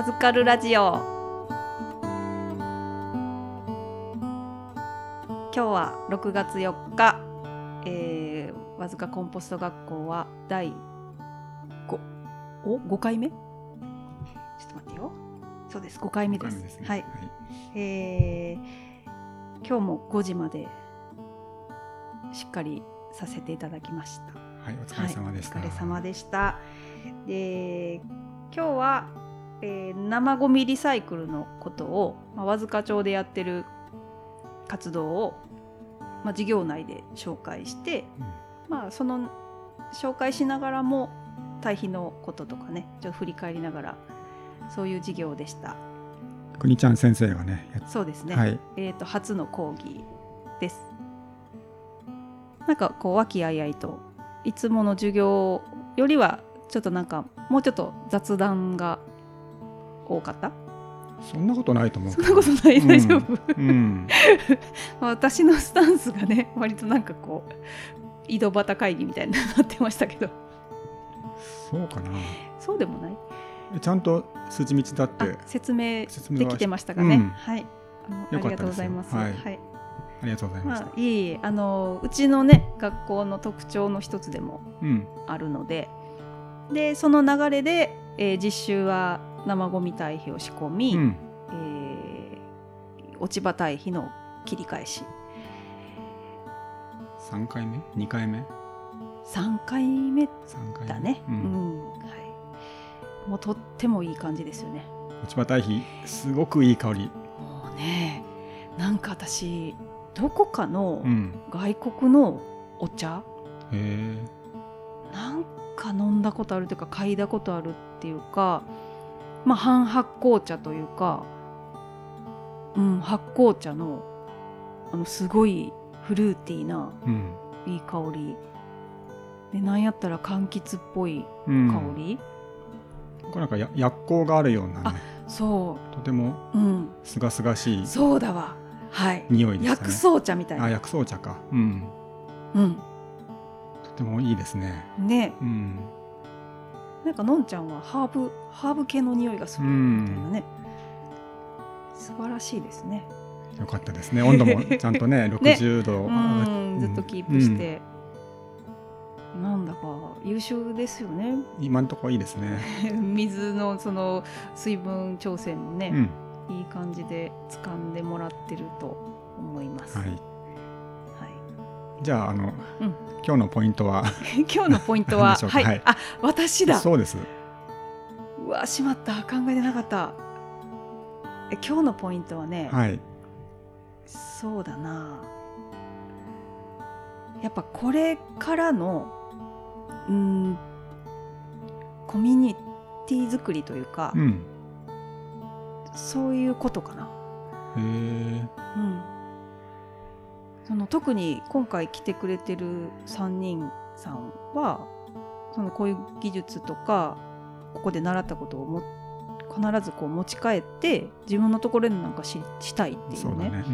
預かるラジオ。今日は6月4日、えー、わずかコンポスト学校は第5お？5回目？ちょっと待ってよ。そうです。5回目です。ですね。はい、えー、今日も5時までしっかりさせていただきました。はい、お疲れ様でした。はい、お疲れ様でした。で今日は、えー生ゴミリサイクルのことを、まあ、和塚町でやってる活動を、まあ、事業内で紹介して、まあ、その紹介しながらも堆肥のこととかねちょっと振り返りながらそういう事業でした。うん、くにちゃん先生がね、そうですね、はい、えー、と初の講義です。なんかこう和気あいあいといつもの授業よりはちょっとなんかもうちょっと雑談が多かった？そんなことないと思うそ。んなことない、うん。大丈夫、うん、ま あ私のスタンスがね割となんかこう井戸端会議みたいになってましたけど。そうかな。そうでもない？えちゃんと筋道だっあて、説明できてましたかね、うん。はい。ありがとうございます、はい。はい。ありがとうございました。まあ、いえいえ。あのうちのね学校の特徴の一つでもうん、あるので。でその流れで、えー実習は生ゴミ堆肥を仕込み、うん、えー落ち葉堆肥の切り返し。三回目、二回目、3回目三回目？だね、ううん。んはい、もうとってもいい感じですよね。落ち葉堆肥、すごくいい香り。もうねなんか私どこかのうん、外国のお茶、へえ、なんか飲んだことあるというか嗅いだことあるっていうかまあ半発酵茶というか、うん、発酵茶のあのすごいフルーティーなうん、いい香り。でなんやったら柑橘っぽいうん、香り、これなんかや薬効があるようなね、そとてもう、うん、すがすがしいそうだわ。はい。匂いでしたね。薬草茶みたいあ、な、薬草茶か。うん、うん、とてもいいですね。ね。うん、なんかのんちゃんはハーブハーブ系の匂いがすうるみたいなんね、素晴らしいですね。よかったですね。温度も ちゃんとね、60度、うんずっとキープして、なんだか優秀ですよね。うん今のところいいですね。水のその水分調整もね、うん、いい感じで掴んでもらってると思います。はい。はいじゃああの、うん今日のポイントは 今日のポイントははい、はいあ私だそうです。うわしまった考えてなかったえ今日のポイントはね、はい。そうだなやっぱこれからのうんコミュニティ作りというか、うん。そういうことかな。へえ。うん、その特に今回来てくれてる3人さんはそのこういう技術とかここで習ったことをも必ずこう持ち帰って自分のところでなんかししたいっていうね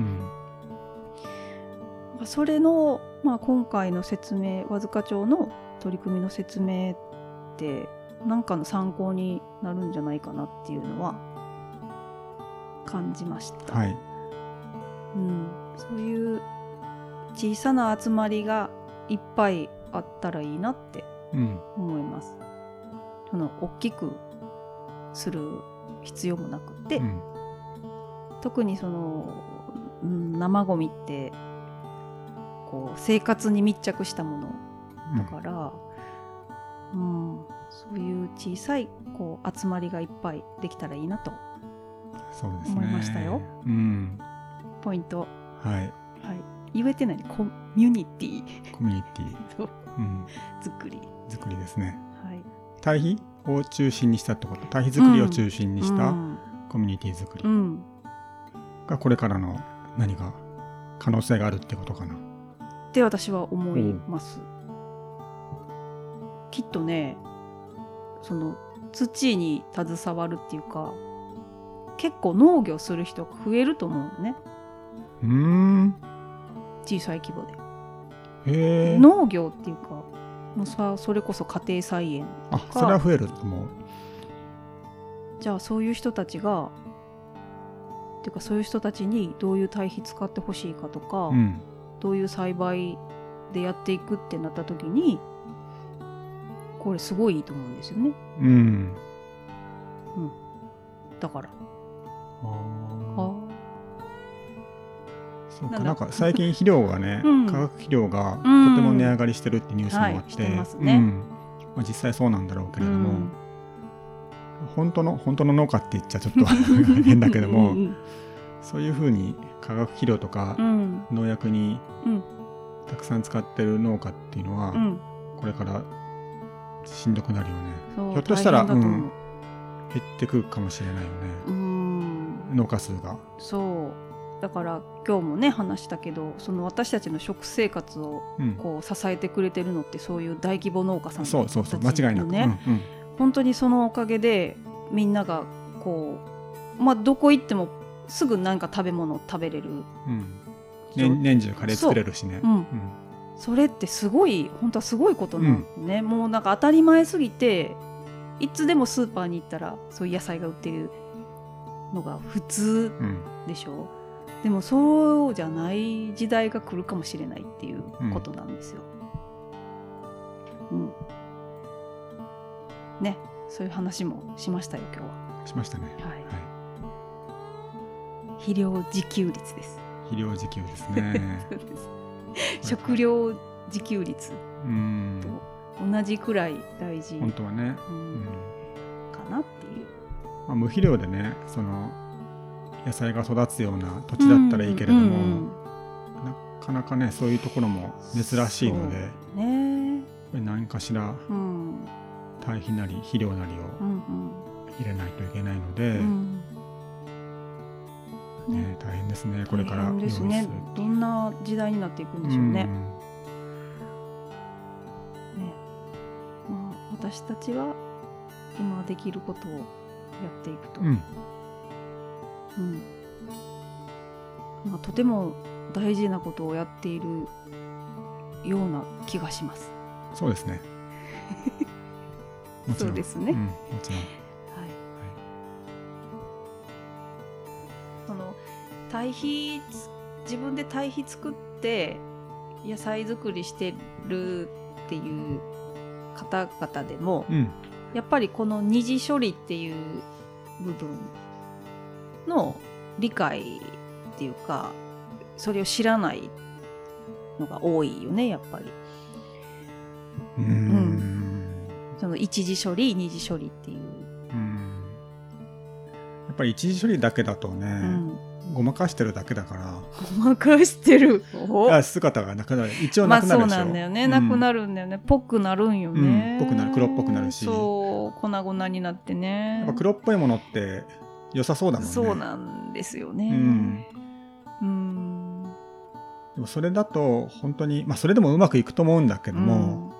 それの、まあ、今回の説明和塚町の取り組みの説明って何かの参考になるんじゃないかなっていうのは感じました。はい。うん、そういう小さな集まりがいっぱいあったらいいなってうん。思います。その大きくする必要もなくて、うん。特にその、うん、生ゴミってこう生活に密着したものだから、うんそういう小さいこう集まりがいっぱいできたらいいなと。思いましたよ。うん。ポイント、はい。はい、言えてないねコミュニティコミュニティ、のうん、作り。作りですね。はい堆肥を中心にしたってこと？堆肥作りを中心にしたうんコミュニティ作りうんがこれからの何か可能性があるってことかな。って私は思います。きっとねその土に携わるっていうか結構農業する人が増えると思うのねうーん。小さい規模で。農業っていうかもうさそれこそ家庭菜園あ、それは増えると思う。じゃあそういう人たちがっていうかそういう人たちにどういう堆肥使ってほしいかとか、うん。どういう栽培でやっていくってなった時にこれすごいいいと思うんですよね。うん。だから。ああーそうかなんか最近肥料がね、うん。化学肥料がとてうんも値上がりしてるってニュースもあって、はいしてまあ、実際そうなんだろうけれども、うん。本当の本当の農家って言っちゃちょっと 変だけども、うんそういうふうに化学肥料とかうん。農薬にうん。たくさん使ってる農家っていうのは、うん。これからしんどくなるよね。ひょっとしたらう。減ってくるかもしれないよね、うん。農家数が。そうだから今日もね話したけどその私たちの食生活をうん。こう支えてくれてるのってそういう大規模農家さんそうそうそうたち間違いなく、ね、うんうん。本当にそのおかげでみんながこうまあどこ行ってもすぐ何か食べ物を食べれる、うん。年年中カレー作れるしね。う。ん。うん。それってすごい本当はすごいことなのね、もうなんか当たり前すぎていつでもスーパーに行ったらそういう野菜が売ってるのが普通うん。でしょでもそうじゃない時代が来るかもしれないっていうことなんですよ。うん。ね、そういう話もしましたよ今日しましたね。は。はい。はい肥料自給率です。肥料自給ですね。そうです食料自給率うんと同じくらい大事、本当はね、ううんんかなっていう。まあ、無肥料でねその野菜が育つような土地だったらいいけれども、うんうんなかなかねそういうところも珍しいのでね。何かしら堆肥なり肥料なりをうん入れないといけないのうで、んうん。ね、大変ですねこれからですね。どんな時代になっていくんでしょうね。ね。まあ、私たちは今できることをやっていくと、うん、うんうんまあ、とても大事なことをやっているような気がします。そうですね。もちろんそうですね。うん、もちろん。はい。その堆肥つ自分で堆肥作って野菜作りしてるっていう方々でも、うん、やっぱりこの二次処理っていう部分の理解っていうかそれを知らないのが多いよねやっぱり。うーん。その一次処理二次処理っていう、うん。やっぱり一時処理だけだとね、うん、ごまかしてるだけだから。ごまかしてる。姿がなくなる。一応まあそうなくなるでしょ、なんだよね、なくなるんだよね。ぽくなるんよね、うん。ぽくなる。黒っぽくなるし。そう。粉々になってね。やっぱ黒っぽいものって良さそうだもんね。そうなんですよね。うん。うん。でもそれだと本当にまあそれでもうまくいくと思うんだけども、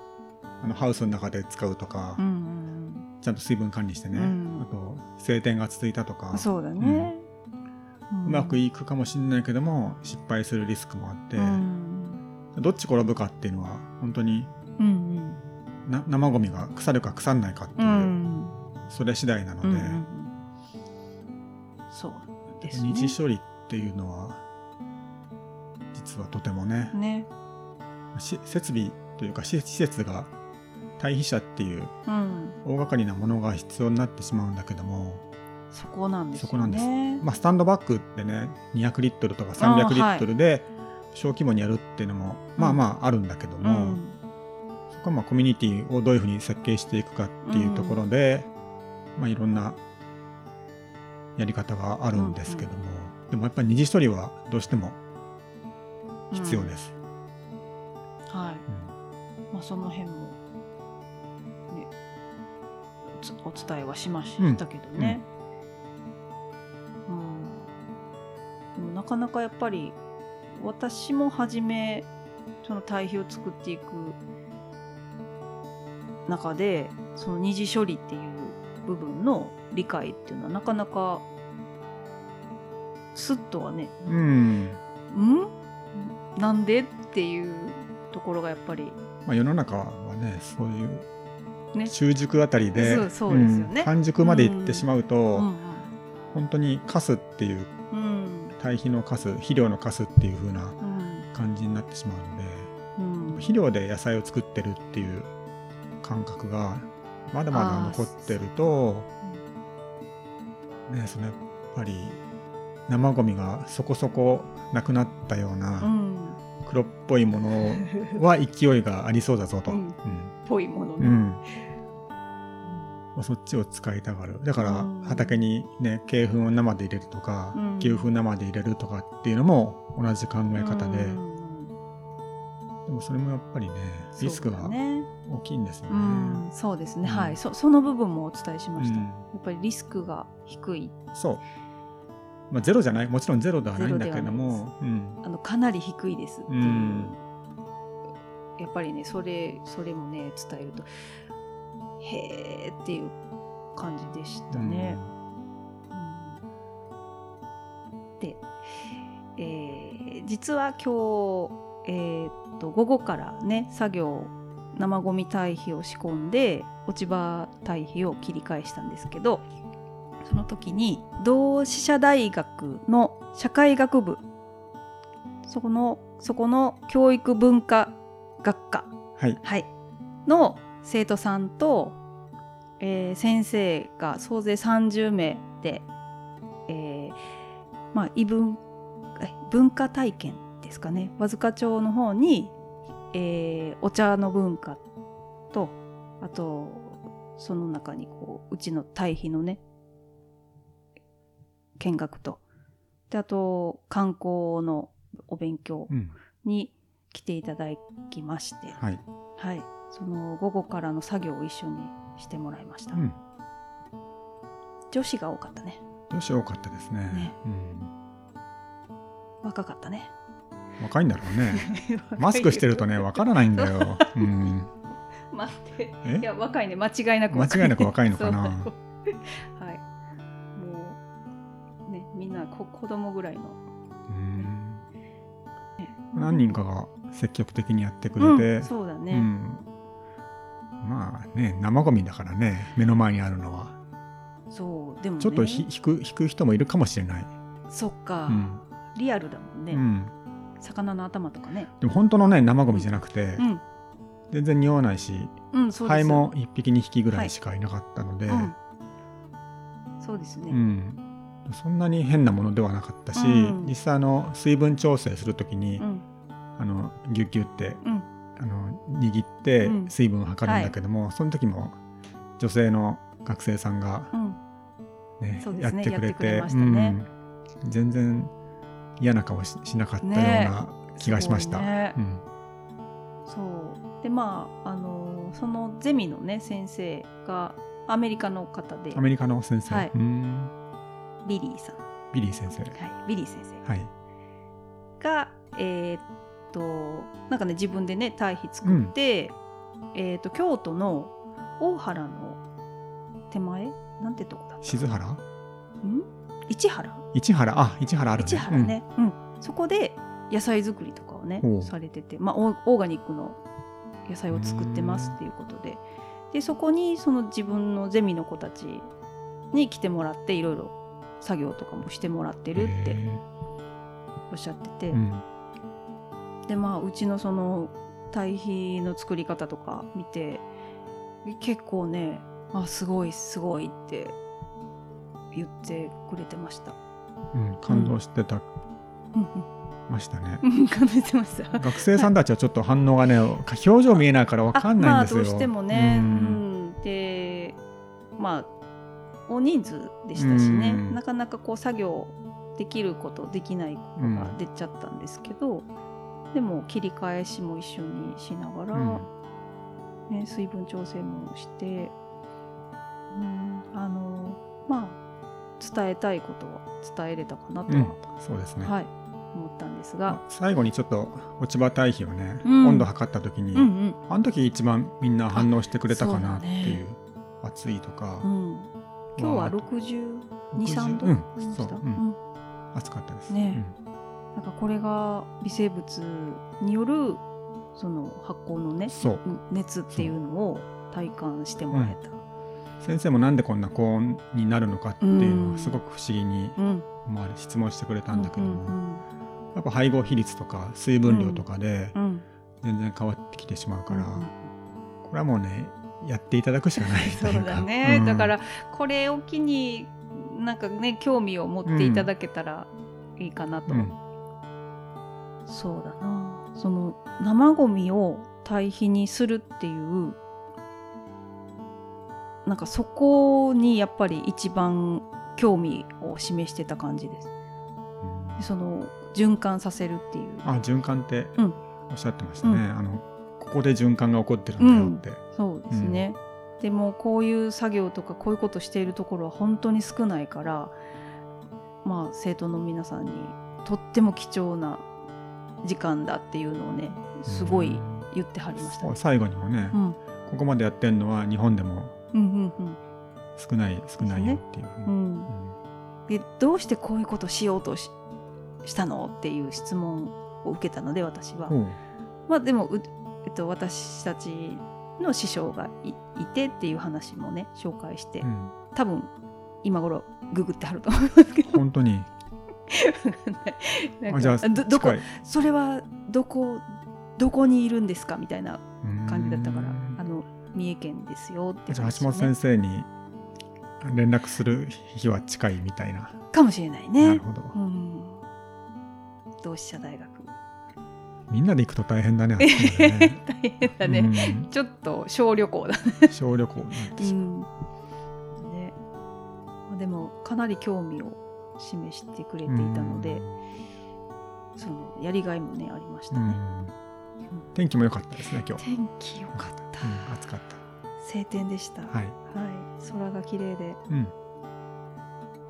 あのハウスの中で使うとか、うんうんちゃんと水分管理してね、うん。あと晴天が続いたとか。うん、そうだね、うまくいくかもしれないけども失敗するリスクもあって、うん。どっち転ぶかっていうのは本当にうんな生ゴミが腐るか腐んないかってういう、ん。それ次第なので、うんうんそうですね。二次処理っていうのは実はとてもねね。し設備というか施施設が堆肥車っていううん。大掛かりなものが必要になってしまうんだけども、そこなんですよね。そこなんです。まあ、スタンドバッグってね200リットルとかあ300ーリットルで小規模にやるっていうのも、まあまああるんだけどうも、ん。そこはまあコミュニティをどういうふうに設計していくかっていうところで、まあいろんなやり方があるんですけども、でもやっぱり二次処理はどうしても必要です。はい。うん。まあ、その辺も、ね、つお伝えはしましたけどね、うん。なかなかやっぱり私も初めその堆肥を作っていく中でその二次処理っていう部分の理解っていうのはなかなかスッとはねうん。ん？なんでっていうところがやっぱり。まあ、世の中はねそういうね。中熟あたりでそうそうですよね。ん半熟までいってしまうと、うん。本当にカスっていううん。うん堆肥のカス肥料のカスっていう風なうん。感じになってしまうのでうん。肥料で野菜を作ってるっていう感覚がまだまだ残ってるとねそのやっぱり生ゴミがそこそこなくなったよううなん。黒っぽいものは勢いがありそうだぞと、うん。ぽいものね、うん。まあそっちを使いたがる。だからうん。畑にね鶏粉を生で入れるとか、うん。牛糞生で入れるとかっていうのも同じ考え方で、うん。でもそれもやっぱりね。リスクが大きいんですよね。うん、そうですね、うん。はい。そその部分もお伝えしました、うん。やっぱりリスクが低い。そう、まあ、ゼロじゃない。もちろんゼロではないんだけれども、うん。あのかなり低いですっていう、うん。やっぱりねそれそれもね伝えるとへーっていう感じでしたね。うん。で、えー実は今日、えーっと午後からね作業生ゴミ堆肥を仕込んで落ち葉堆肥を切り返したんですけどその時に同志社大学の社会学部そこのそこの教育文化学科、はい。はい、の生徒さんと、えー先生が総勢30名で、えーまあ、異文え文化体験ですかね。和塚町の方に、えーお茶の文化とあとその中にこううちの堆肥のね見学と。であと観光のお勉強うん。に来ていただきまして、はい。はい、その午後からの作業を一緒にしてもらいました、うん、女子が多かったね女子多かったですねねうん、若かったね若いんだろうね。マスクしてるとねわからないんだよ、うん、待って。え？いや若いね。間違いなく若間違いなく若いのかな。はい。もうねみんなこ子供ぐらいの、うん。ね。何人かが積極的にやってくうんれて、そうだね、うん。まあね生ゴミだからね目の前にあるのは。そうでも、ね、ちょっとひ引く引く人もいるかもしれない、そっか、うん。リアルだもんね、うん、魚の頭とかね。でも本当のね生ゴミじゃなくて、うん。全然匂わないしうんハエも1匹2匹ぐらいしかいなかったので、うん、そうですね、うん。そんなに変なものではなかったし、うん。実際あの水分調整するときに、うん。あのギュッギュッてうん。あの握ってうん。水分を測るんだけども、その時も女性の学生さんが、うん。ねね。やってくれてね。うん。全然嫌な顔ししなかったようねな気がしました。すごいね。うん。そう。でまああのそのゼミのね先生がアメリカの方で。アメリカの先生、はい。うん。ビリーさん、ビリー先生、はい、ビリー先生。はい、がえーっとなんかね自分でね堆肥作って、えーっと京都の大原の手前？なんてとこだった静原？ん？市原？市原。あ市原あるね。市原ね、うん。そこで野菜作りとかをねされてて、まあ、オーガニックの野菜を作ってますっていうことで。でそこにその自分のゼミの子たちに来てもらっていろいろ作業とかもしてもらってうんるってへおっしゃってて、ーうん。でまあうちのその堆肥の作り方とか見て結構ねあすごいすごいって言ってくれてました。うん、感動してた、うんましたね。うんうん感動してました。学生さんたちはちょっと反応がね表情見えないからわかんないんですよ。あまあどうしてもね、ううんんでまあ大人数でしたしね、うんなかなかこう作業できることできないことが出ちゃったんですけど、でも切り返しも一緒にしながら、うんね、水分調整もして、うん、あのまあ伝えたいことは伝えれたかなと。は、うんそうですね。はい、思ったんですが、最後にちょっと落ち葉堆肥をね、うん。温度測った時に、うんうん。あの時一番みんな反応してくれたかなっていうだね。う暑いとか、うん、今日はまあ62、60 3度うんう。うん。うん。暑かったです。ね。なんかこれが微生物によるその発酵のね熱っていうのを体感してもらえた。先生もなんでこんな高温になるのかっていうのうんはすごく不思議にうん、思われ質問してくれたんだけども、うんやっぱ配合比率とか水分量とかで全然変わってきてしまうから、うんこれはもうねやっていただくしかないとそいううかだね、うん。だからこれを機になんかね興味を持っていただけたらいいかなと、うん。そうだな。その生ゴミを堆肥にするっていうなんかそこにやっぱり一番興味を示してた感じです。うん。その循環させるっていう。あ循環ってうん。おっしゃってましたね、うん。あのここで循環が起こってるんだよって、そうですね、でもこういう作業とかこういうことしているところは本当に少ないからまあ生徒の皆さんにとっても貴重な時間だっていうのをねすごい言ってはりましたね。最後にもね、うん。ここまでやってるのは日本でもうんうん少ない少ないよっていう。ふうにうん。うん、でどうしてこういうことしようとししたのっていう質問を受けたので私は。う。んまあでもう、えっと、私たちの師匠がいいてっていう話もね紹介して、うん。多分今頃ググってはると思いますけど。本当に。じゃあどどこそれはどこどこにいるんですかみたいな感じだったから三重県ですよってじゃあ橋本先生に連絡する日は近いみたいな、かもしれないなねる。ほど。うん、同志社大学。みんなで行くと大変だね 大変だね、ちょっと小旅行だうん小旅行。なん。てしうんでもかなり興味を示してくれていたので、そのやりがいもねありましたね、うん天気も良かったですね今日、天気良かった、うん、暑かっ晴天でした、たはい、はい、空が綺麗で。うん、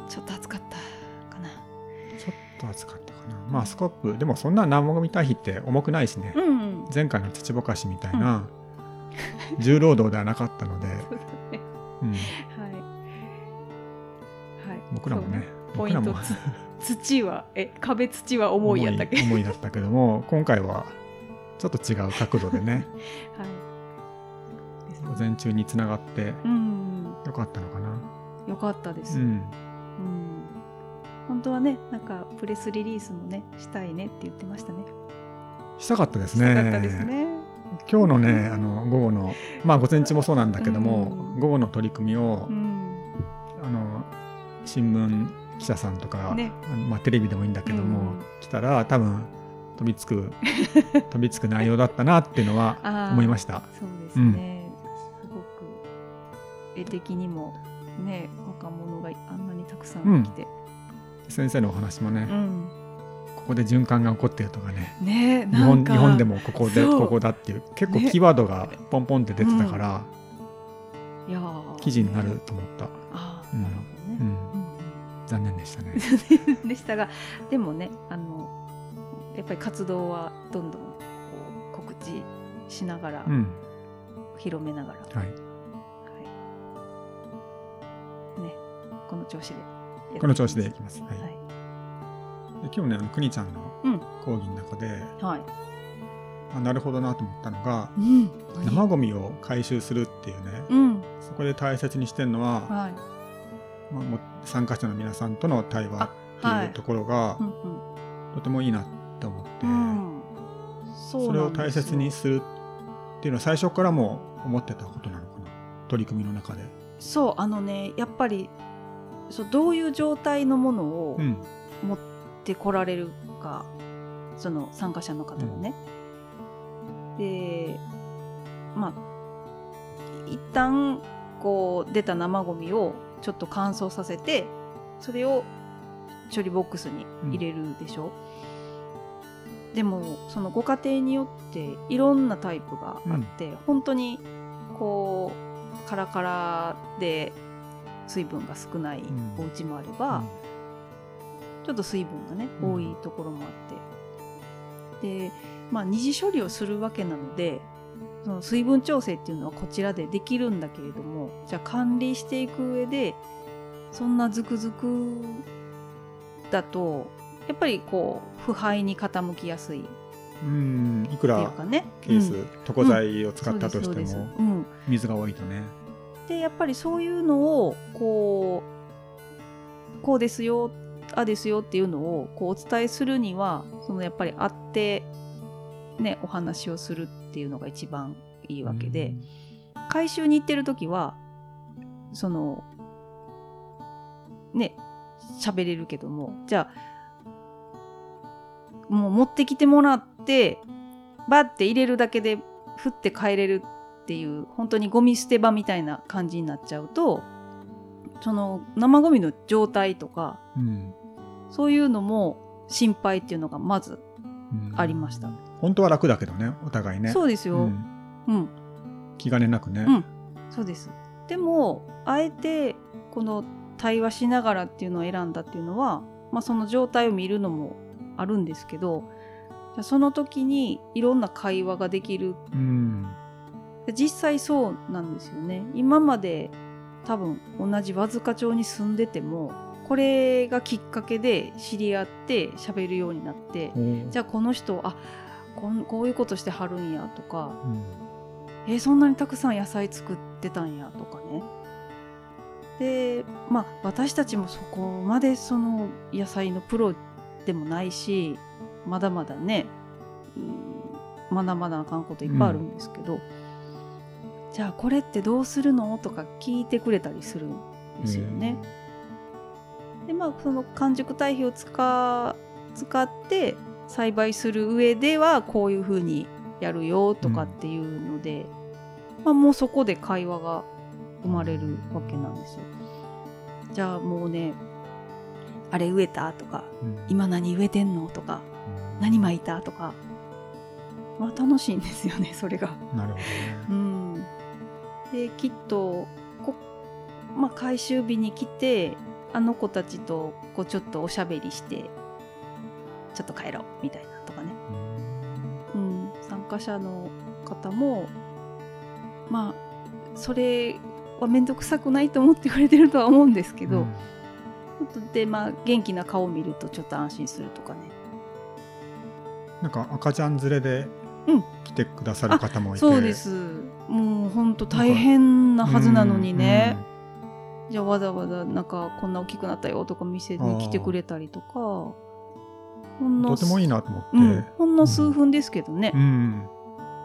ちょっと暑かったかな。ちょっと暑かったかな。まあスコップでもそんな生ゴミ堆肥って重くないしね、うん、うん、前回の土ぼかしみたいな 重労働ではなかったので、そうだね。うん、はい、はい、僕らもねポイント僕らも。つ土はえ壁土は重いやったっけ重い重いだったけども今回はちょっと違う角度でね。はい。午前中につながってうん。よかったのかな、よかったです、うん、うん。本当はねなんかプレスリリースもねしたいねって言ってましたね。したかったですね。したかったですね。今日のねあの午後のまあ午前中もそうなんだけども、うん。午後の取り組みを、うん、あの新聞記者さんとか、ね。まあ、テレビでもいいんだけども、うん。来たら多分飛びつく飛びつく内容だったなっていうのは 思いました。そうですね、すごく絵的にもね若者があんなにたくさん来て、先生のお話もね、うん。ここで循環が起こってるとかね。ね日本日本でもここでここだっていう結構ねキーワードがポンポンって出てたから、いやー。記事になると思った、うん。あーなるほどね、うん、うん残念でしたね。でしたがでもねあのやっぱり活動はどんどんこう告知しながら、うん。広めながら、はい。はい、ね、この調子でこの調子でいきます。はい。はい。で今日ねあのくにちゃんのうん。講義の中で、はい。あなるほどなと思ったのがうん。生ゴミを回収するっていうね、うん。そこで大切にしてるのは、はい。まあ、参加者の皆さんとの対話ってはい。いうところがうんとてもいいなって思って、うん。うんそうそれを大切にするっていうのは最初からも思ってたことなのかな？取り組みの中で。そうあのねやっぱりそうどういう状態のものをうん。持ってこられるか、その参加者の方がね。でまあ一旦こう出た生ゴミをちょっと乾燥させてそれを処理ボックスに入れるでしょ、でもそのご家庭によっていろんなタイプがあって、本当にこうカラカラで水分が少ないん。お家もあれば、ちょっと水分がね、うん。多いところもあって。でまあ二次処理をするわけなのでその水分調整っていうのはこちらでできるんだけれどもじゃあ管理していく上でそんなズクズクだとやっぱりこう腐敗に傾きやすい。うんいくらかね。ケース、うん。床材を使ったとしても水が多いとねでやっぱりそういうのをこうこうですよあですよっていうのをこうお伝えするにはそのやっぱり会ってねお話をするっていうのが一番いいわけで、回収に行ってる時はそのね喋れるけどもじゃあもう持ってきてもらってバッて入れるだけで振って帰れるっていう本当にゴミ捨て場みたいな感じになっちゃうとその生ゴミの状態とかうん。そういうのも心配っていうのがまずうん。ありました。本当は楽だけどねお互いね。そうですよ、うん。うん。気兼ねなくね、うん。そうです。でも、あえて、この対話しながらっていうのを選んだっていうのは、まあその状態を見るのもあるんですけど、じゃあその時にいろんな会話ができる。うん実際そうなんですよね。今まで多分同じ和塚町に住んでても、これがきっかけで知り合って喋るようになって、じゃあこの人、あこんこういうことしてはるんやとか、うんえーそんなにたくさん野菜作ってたんやとかねでまあ私たちもそこまでその野菜のプロでもないしまだまだね、うん、学ばなあかんこといっぱいあるんですけど、じゃあこれってどうするの？とか聞いてくれたりするんですよね。でまあその完熟堆肥を使使って栽培する上ではこういうふうにやるよとかっていうので、まあ、もうそこで会話が生まれるわけなんですよ。じゃあもうねあれ植えたとかうん。今何植えてんのとか何巻いたとか、まあ、楽しいんですよね それが。なるほうどね。ん、できっとこ、まあ、回収日に来てあの子たちとこうちょっとおしゃべりしてちょっと帰ろうみたいなとかね、うん、参加者の方もまあそれは面倒くさくないと思ってくれてるとは思うんですけど、うんでまあ元気な顔を見るとちょっと安心するとかね。なんか赤ちゃん連れでうん。来てくださる方もいて、そうです。もうほんと大変なはずなのにね、じゃあわざわざなんかこんな大きくなったよとか店に来てくれたりとか。ほうんんのとてもいいなと思って、うん、ほんの数分ですけどね、うん。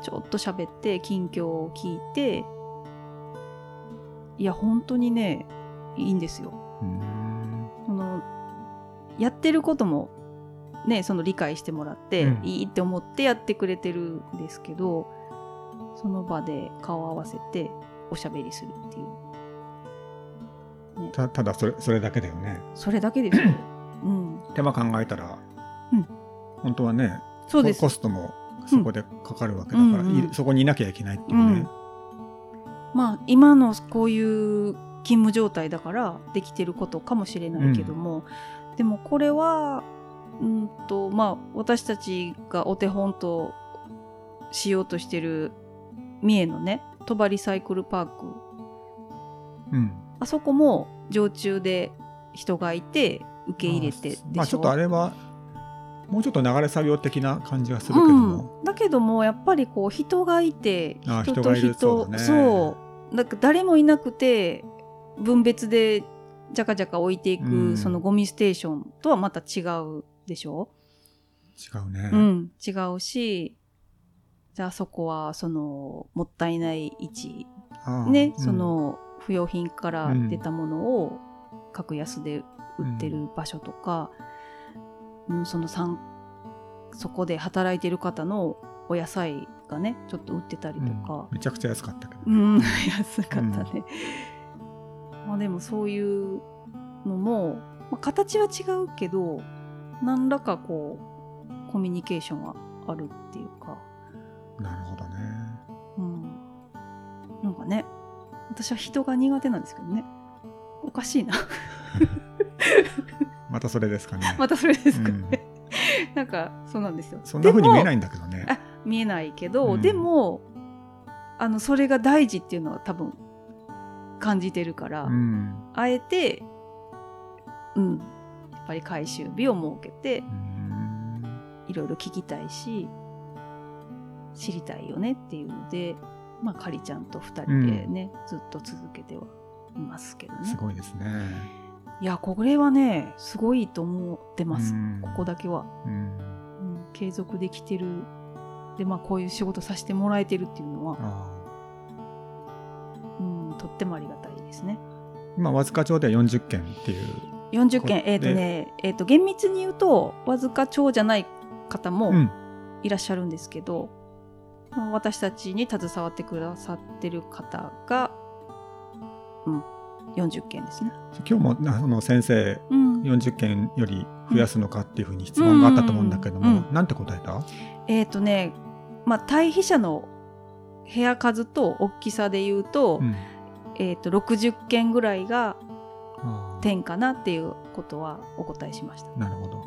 ちょっと喋って近況を聞いて。いや本当にねいいんですよ。うん。そのやってることもねその理解してもらって、うん。いいって思ってやってくれてるんですけどその場で顔を合わせておしゃべりするっていう。たただそれそれだけだよね。それだけですよ。うん、手間考えたら、うん。本当はねそうです。コストもそこでかかるわけだから、うんうんうん。いそこにいなきゃいけないっていうね、まあ今のこういう勤務状態だからできてることかもしれないけども、でもこれはうんとまあ私たちがお手本としようとしてる三重のね鳥羽リサイクルパーク。うん。あそこも常駐で人がいて受け入れてでしょ。まあちょっとあれはもうちょっと流れ作業的な感じがするけども、うん、だけどもやっぱりこう人がいてあ人と人がいる人そうだね。そう。だ誰もいなくて分別でじゃかじゃか置いていく、うん。そのゴミステーションとはまた違うでしょ、違うね、うん、違うしじゃあそこはそのもったいない位置。ね、うん。その不用品から出たものを格安で売ってる場所とか、うん。そのさんそこで働いてる方のお野菜がねちょっと売ってたりとか。うん、めちゃくちゃ安かったけど、うん、安かったね、まあでもそういうのも、まあ、形は違うけど何らかこうコミュニケーションはあるっていうか。なるほどね。うん、なんかね私は人が苦手なんですけどね。おかしいな。またそれですかね。またそれですかね、なんかそうなんですよ。そんな風に見えないいんだけどね。あ見えないけど、うん。でもあのそれが大事っていうのは多分感じてるから、うん。あえてうん。やっぱり回収日を設けてうん。いろいろ聞きたいし知りたいよねっていうので、まあ、かりちゃんと2人でね、ずっと続けてはいますけどね。すごいですね。いやこれはねすごいと思ってます、うん。ここだけは、うん。うん、継続できてる。でまあこういう仕事させてもらえてるっていうのは、とってもありがたいですね。ー今和塚町では40件っていう。40こ件えっ、とねえっ、と厳密に言うとわずか町じゃない方もうん。いらっしゃるんですけど、まあ私たちに携わってくださってる方が、うん、40件ですね。今日もあの先生うん、40件より増やすのかっていうふうに質問があったと思うんだけども、うん。うん。なんて答えた、えっ、とね、まあ、対比者の部屋数と大きさで言うと,、うんえー、と60件ぐらいが点かなっていうことはお答えしました。なるほど。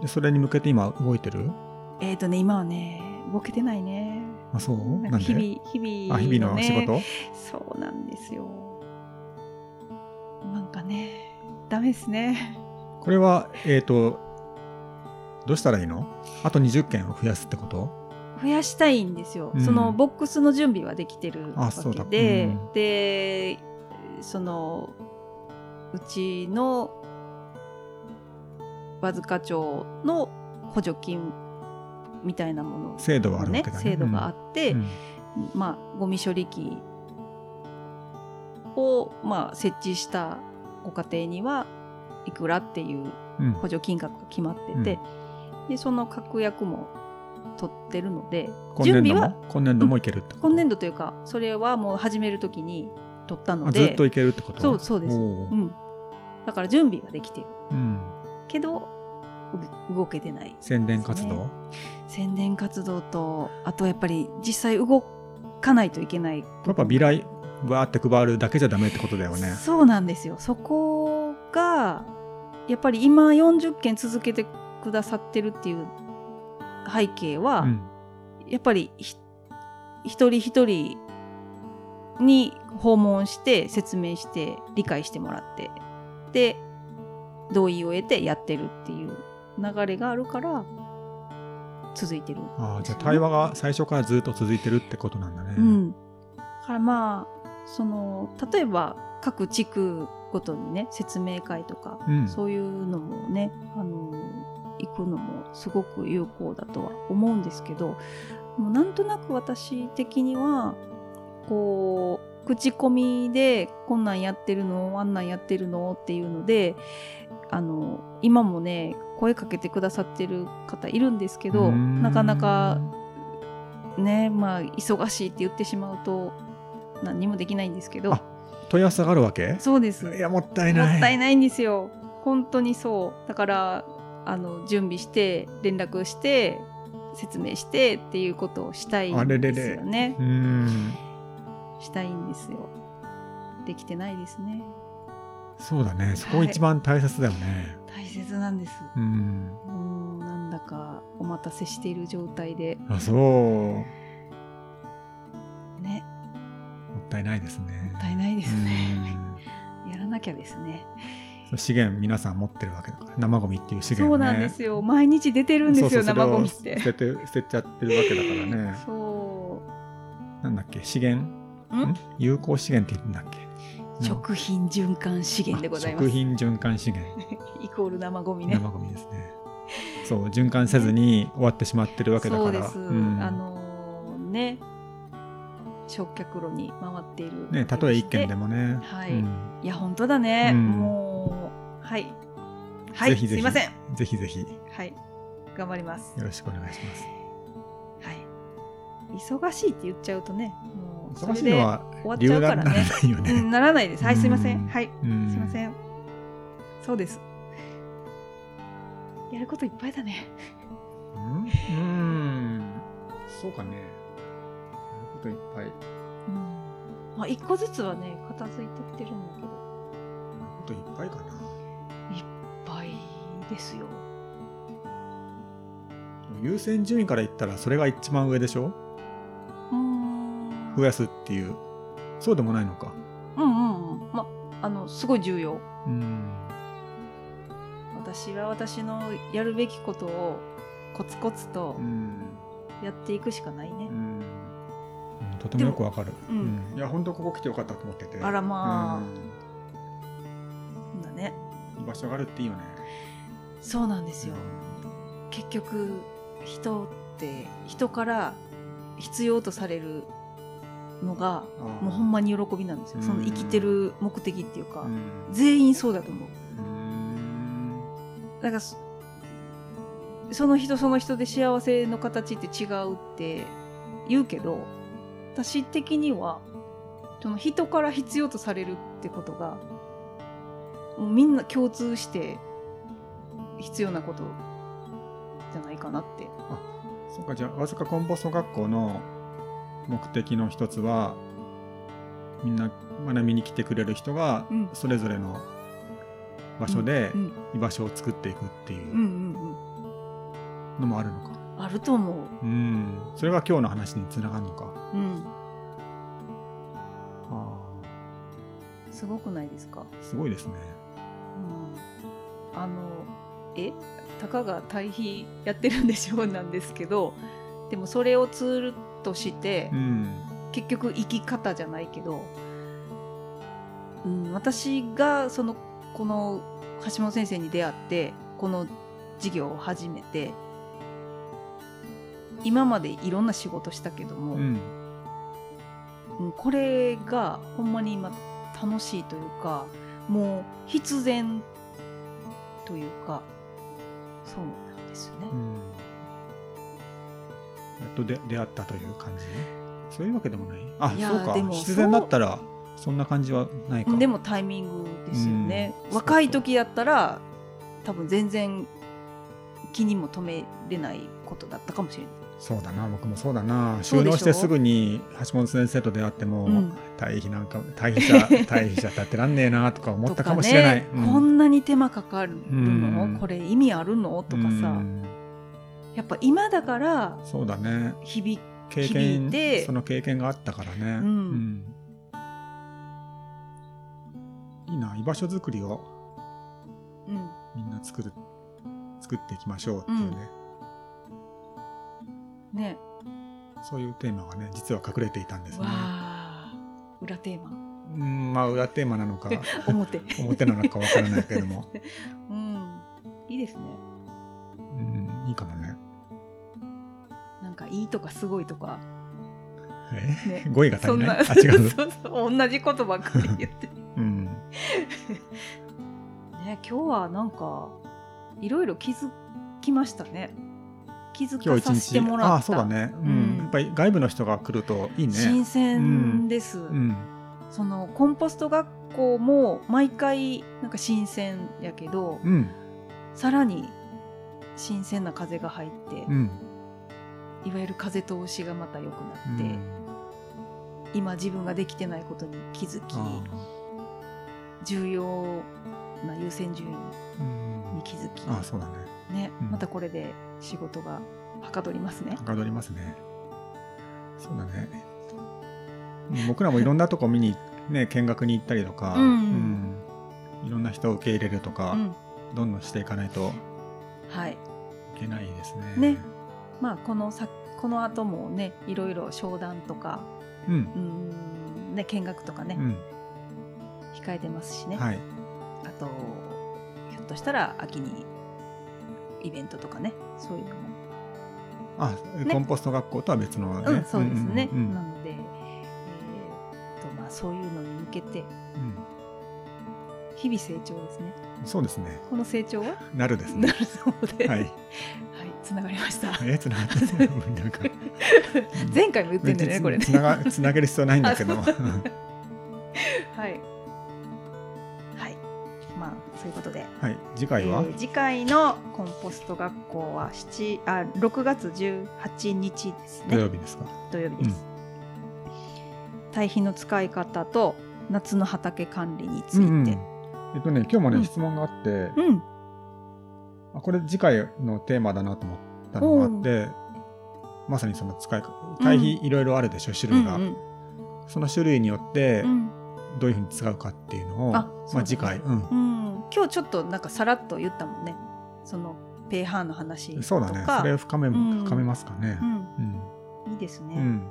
でそれに向けて今動いてる？えっ、とね今はね動けてないね。あそう？なん日々日々あ日々の仕事？そうなんですよ。なんかねダメですね。これはえっ、とどうしたらいいの？あと20件を増やすってこと？増やしたいんですよ、うん。そのボックスの準備はできてるわけで、うん。でそのうちの和塚町の補助金みたいなもの制度はあるわけだね。制度があって、うん。まあゴミ処理機を、まあ、設置したご家庭にはいくらっていううん。補助金額が決まってて、でその確約も取ってるので今年度準備は？も今年度もいけるってこと、今年度というかそれはもう始める時に取ったのであずっといけるってこと？そうそうです。うん、だから準備はできてる。うん。けどう動けてない宣伝活動、宣伝活動とあとやっぱり実際動かないといけない。やっぱビライわーって配るだけじゃダメってことだよね。そうなんですよ。そこがやっぱり今40件続けてくださってるっていう背景は、うん。やっぱりひ一人一人に訪問して説明して理解してもらってで同意を得てやってるっていう流れがあるから続いてるね、ああじゃあ対話が最初からずっと続いてるってことなんだね、うん、だからまあその例えば各地区ごとにね説明会とか、うん。そういうのもねあの行くのもすごく有効だとは思うんですけどもうなんとなく私的にはこう口コミでこんなんやってるのあんなんやってるのっていうのであの今もね声かけてくださってる方いるんですけどなかなかねまあ忙しいって言ってしまうと何にもできないんですけど。あ問い合わせがあるわけ？そうです。いやもったいない。もったいないんですよ。本当にそう。だからあの準備して連絡して説明してっていうことをしたいんですよね。うーん。したいんですよ。できてないですね。そうだね。そこ一番大切だよね、大切なんです。うん。もうなんだかお待たせしている状態で。あそう。もねったいないですね。もったいないですね。うん。やらなきゃですね資源皆さん持ってるわけだから生ゴミっていう資源をね。そうなんですよ。毎日出てるんですよ生ゴミって。捨てて捨てちゃってるわけだからね。そなんだっけ？資源？う、ん、有効資源って言うんだっけ？食品循環資源でございます。あ食品循環資源。イコール生ゴミね。生ゴミですね。そう循環せずに終わってしまってるわけだから。そうです、ん。あのーね。焼却炉に回っているねたとえ一件でももね。はい。うん。いや本当だね、うん。もうはい。はい。ぜひぜひ。すいません。ぜひぜひ。よはい。頑張ります。ろしくお願いします。はい。忙しいって言っちゃうとねもうそ忙れでしいのは終わっちゃうからね。ないよね、うん、ならないです。はいすいませうん。んはい。うん。すいません。そうです。やることいっぱいだね。うん。うん。そうかね。やることいっぱい。やるうん。まあ一個ずつはね片付いてってるんだけど。こといっぱいかなですよ。優先順位から言ったらそれが一番上でしょ？うーん。増やすっていう。そうでもないのか。うんうんうん。まあのすごい重要。うん。私は私のやるべきことをコツコツとうん。やっていくしかないね。う、ん。うんとてもよくわかる、うん。うん。いや本当ここ来てよかったと思ってて。あらまあ。うんだね。居場所があるっていいよねそうなんですよ、結局人って人から必要とされるのがもうほんまに喜びなんですよ、うん。その生きてる目的っていうか、うん。全員そうだと思う。うん。だからそその人その人で幸せの形って違うって言うけど私的にはその人から必要とされるってことがもうみんな共通して必要なことじゃないかなって。そうかじゃあわずかコンポスト学校の目的の一つはみんな学びに来てくれる人がうん。それぞれの場所でうん居場所を作っていくっていうのもあるのか、うんあると思う。うん、それが今日の話につながるのか？うん。あすごくないですか？ーすごいですね。うん。あのえたかが対比やってるんでしょうなんですけどでもそれをツールとして、うん。結局生き方じゃないけど、うん、私がそのこの橋本先生に出会ってこの事業を始めて今までいろんな仕事したけども、うん。うんこれがほんまに今楽しいというかもう必然というかそうなんですよね。うん。やっとで出会ったという感じ？そういうわけでもない？あそうか。必然だったらそんな感じはないか。でもタイミングですよね。うん。若い時やったら多分全然気にも留めれないことだったかもしれない。そうだな僕もそうだな。収納してすぐに橋本先生と出会っても、うん。対比なんか対比じゃ 対比じゃ立ってらんねえなとか思ったかもしれない、とかねこんなに手間かかるの、うん。これ意味あるの？とかさ、うん。やっぱ今だからそうだね。響経響験いてその経験があったからね、うん。いいな居場所づくりをうん。みんな作る作っていきましょうっていうね、ね。そういうテーマがね実は隠れていたんですね。裏テーマ。うんまあ裏テーマなのか 表。表なのかわからないけれども、うん。いいですね。うん、いいかもね。なんかいいとかすごいとか。え、ね。語彙が足りない？あ違う？そうそう同じことばっかり言って。うん。ね今日はなんかいろいろ気づきましたね気づ今日一かさせて日もらった。あそうだね、うん。うん。やっぱり外部の人が来るといいね。新鮮です、うん。そのコンポスト学校も毎回なんか新鮮やけど、うん。さらに新鮮な風が入って、うん。いわゆる風通しがまた良くうなって、ん。今自分ができてないことに気づきあ重要な優先順位に気づきあそうだねね、うん。またこれで仕事がはかどりますね。はかどりますね。そうだね。うん僕らもいろんなとこ見にね見学に行ったりとか、うん。うん。いろんな人を受け入れるとか、うん、どんどんしていかないとはい。いけないですね。ね。まあこのさこの後もねいろいろ商談とかうん。ね見学とかね、うん。控えてますしね。はい。あとひょっとしたら秋にイベントとかねそういうのも、あ、コンポスト学校とは別のね、うんそうですね。うんうんうんなので、えーっとまあそういうのに向けて日々成長ですね。うんそうですねこの成長は？なるですねなるそうで、はいはい、つながりました。えつながってなんか前回も言ってんだよねこれねつ。ながつなげる必要ないんだけど。はい。まあそういうことで、はい。次回は、えー次回のコンポスト学校は7あ6月18日ですね。土曜日ですか？土曜日です。堆肥の使い方と夏の畑管理について。うんうん。えっとね今日もね、うん。質問があって、うん。あこれ次回のテーマだなと思ったのがあって、まさにその使い対比いろいろあるでしょ、種類が、うんその種類によってうん。どういうふうに使うかっていうのを、まあ、次回、うん。うん今日ちょっとなんかさらっと言ったもんね。そのペーハーの話とか。そうだね。それを深め,、うん。深めますかね。うん。うん、いいですね、うん。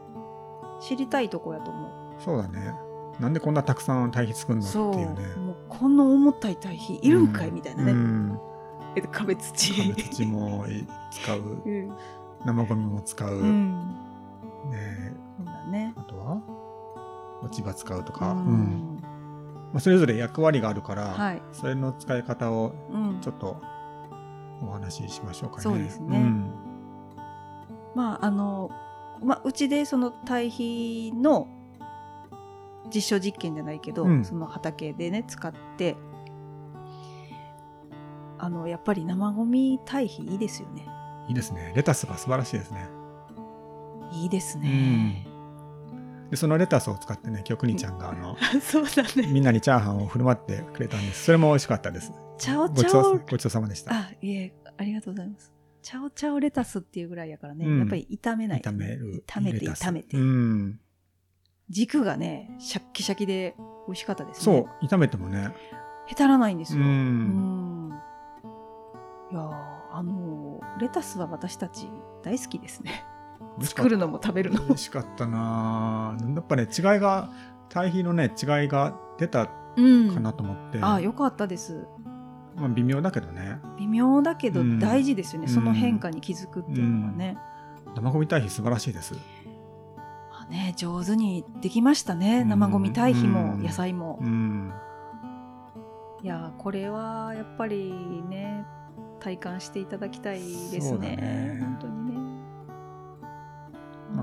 知りたいとこやと思う。そうだね。なんでこんなたくさん対比作るのってそういう。ねもうこんな重たい対比いるんかい、みたいなね、うん。え壁土。壁土も使う。うん、生ゴミも使う、うん、ねそうだね。あとは？落ち葉使うとか、ううんんまあ、それぞれ役割があるから、はい、それの使い方をうん、ちょっとお話ししましょうかね。そうですね。ん。まああの、まあ、うちでその堆肥の実証実験じゃないけど、うん。その畑でね使ってあのやっぱり生ゴミ堆肥いいですよね。いいですね。レタスが素晴らしいですね。いいですね、でそのレタスを使ってね、今日くにちゃんがあの、そうだねみんなにチャーハンを振る舞ってくれたんです。それも美味しかったです。チャオごチャオごちそうさまでした。あいえありがとうございますチャオチャオレタスっていうぐらいやからね、うんやっぱり炒めないと炒ね、める。炒めて炒めて、うん。軸がねシャッキシャキで美味しかったですそねう、炒めてもね。へたらないんですう。よ、うんんいやーあのーレタスは私たち大好きですね作るのも食べるのも。美味しかったな。ぁやっぱね、違いが、対比のね、違いが出たうんかなと思って。あよかったです。まあ、微妙だけどね。微妙だけどうん。大事ですよね、うん。その変化に気づくっていうのはね,、生ゴミ対比素晴らしいです。まあね上手にできましたね、うん。生ゴミ堆肥もうん。野菜も、うん。いやーこれはやっぱりね体感していただきたいですね。ね。本当に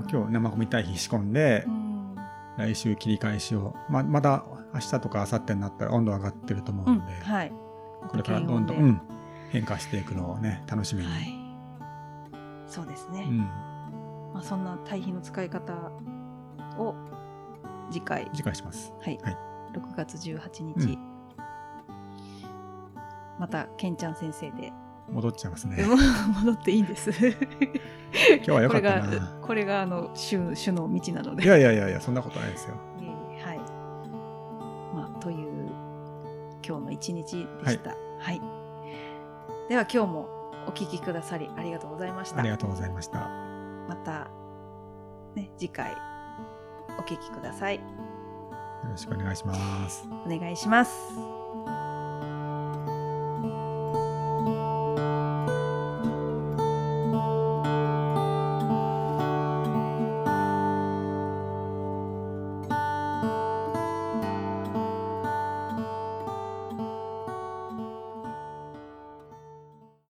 今日生ゴミ対比仕込んでう、ん。来週切り返しを、ままだ明日とか明後日になったら温度上がってると思ううんので、はい。これからどんどん、うん変化していくのをね楽しみに、はい。そうですね、うん、まあ、そんな堆肥の使い方を次回、次回します。はい。はい。6月18う日、またけんちゃん先生で戻っちゃいますね。戻っていいんです 今日は良かったこれがな。これがあの主主の道なのでいやいやいやいやそんなことないですよ。はいまあという今日の一日でしたはい、では今日もお聞きくださりありがとうございましたありがとうございました。またね次回お聞きくださいよろしくお願いします。お願いします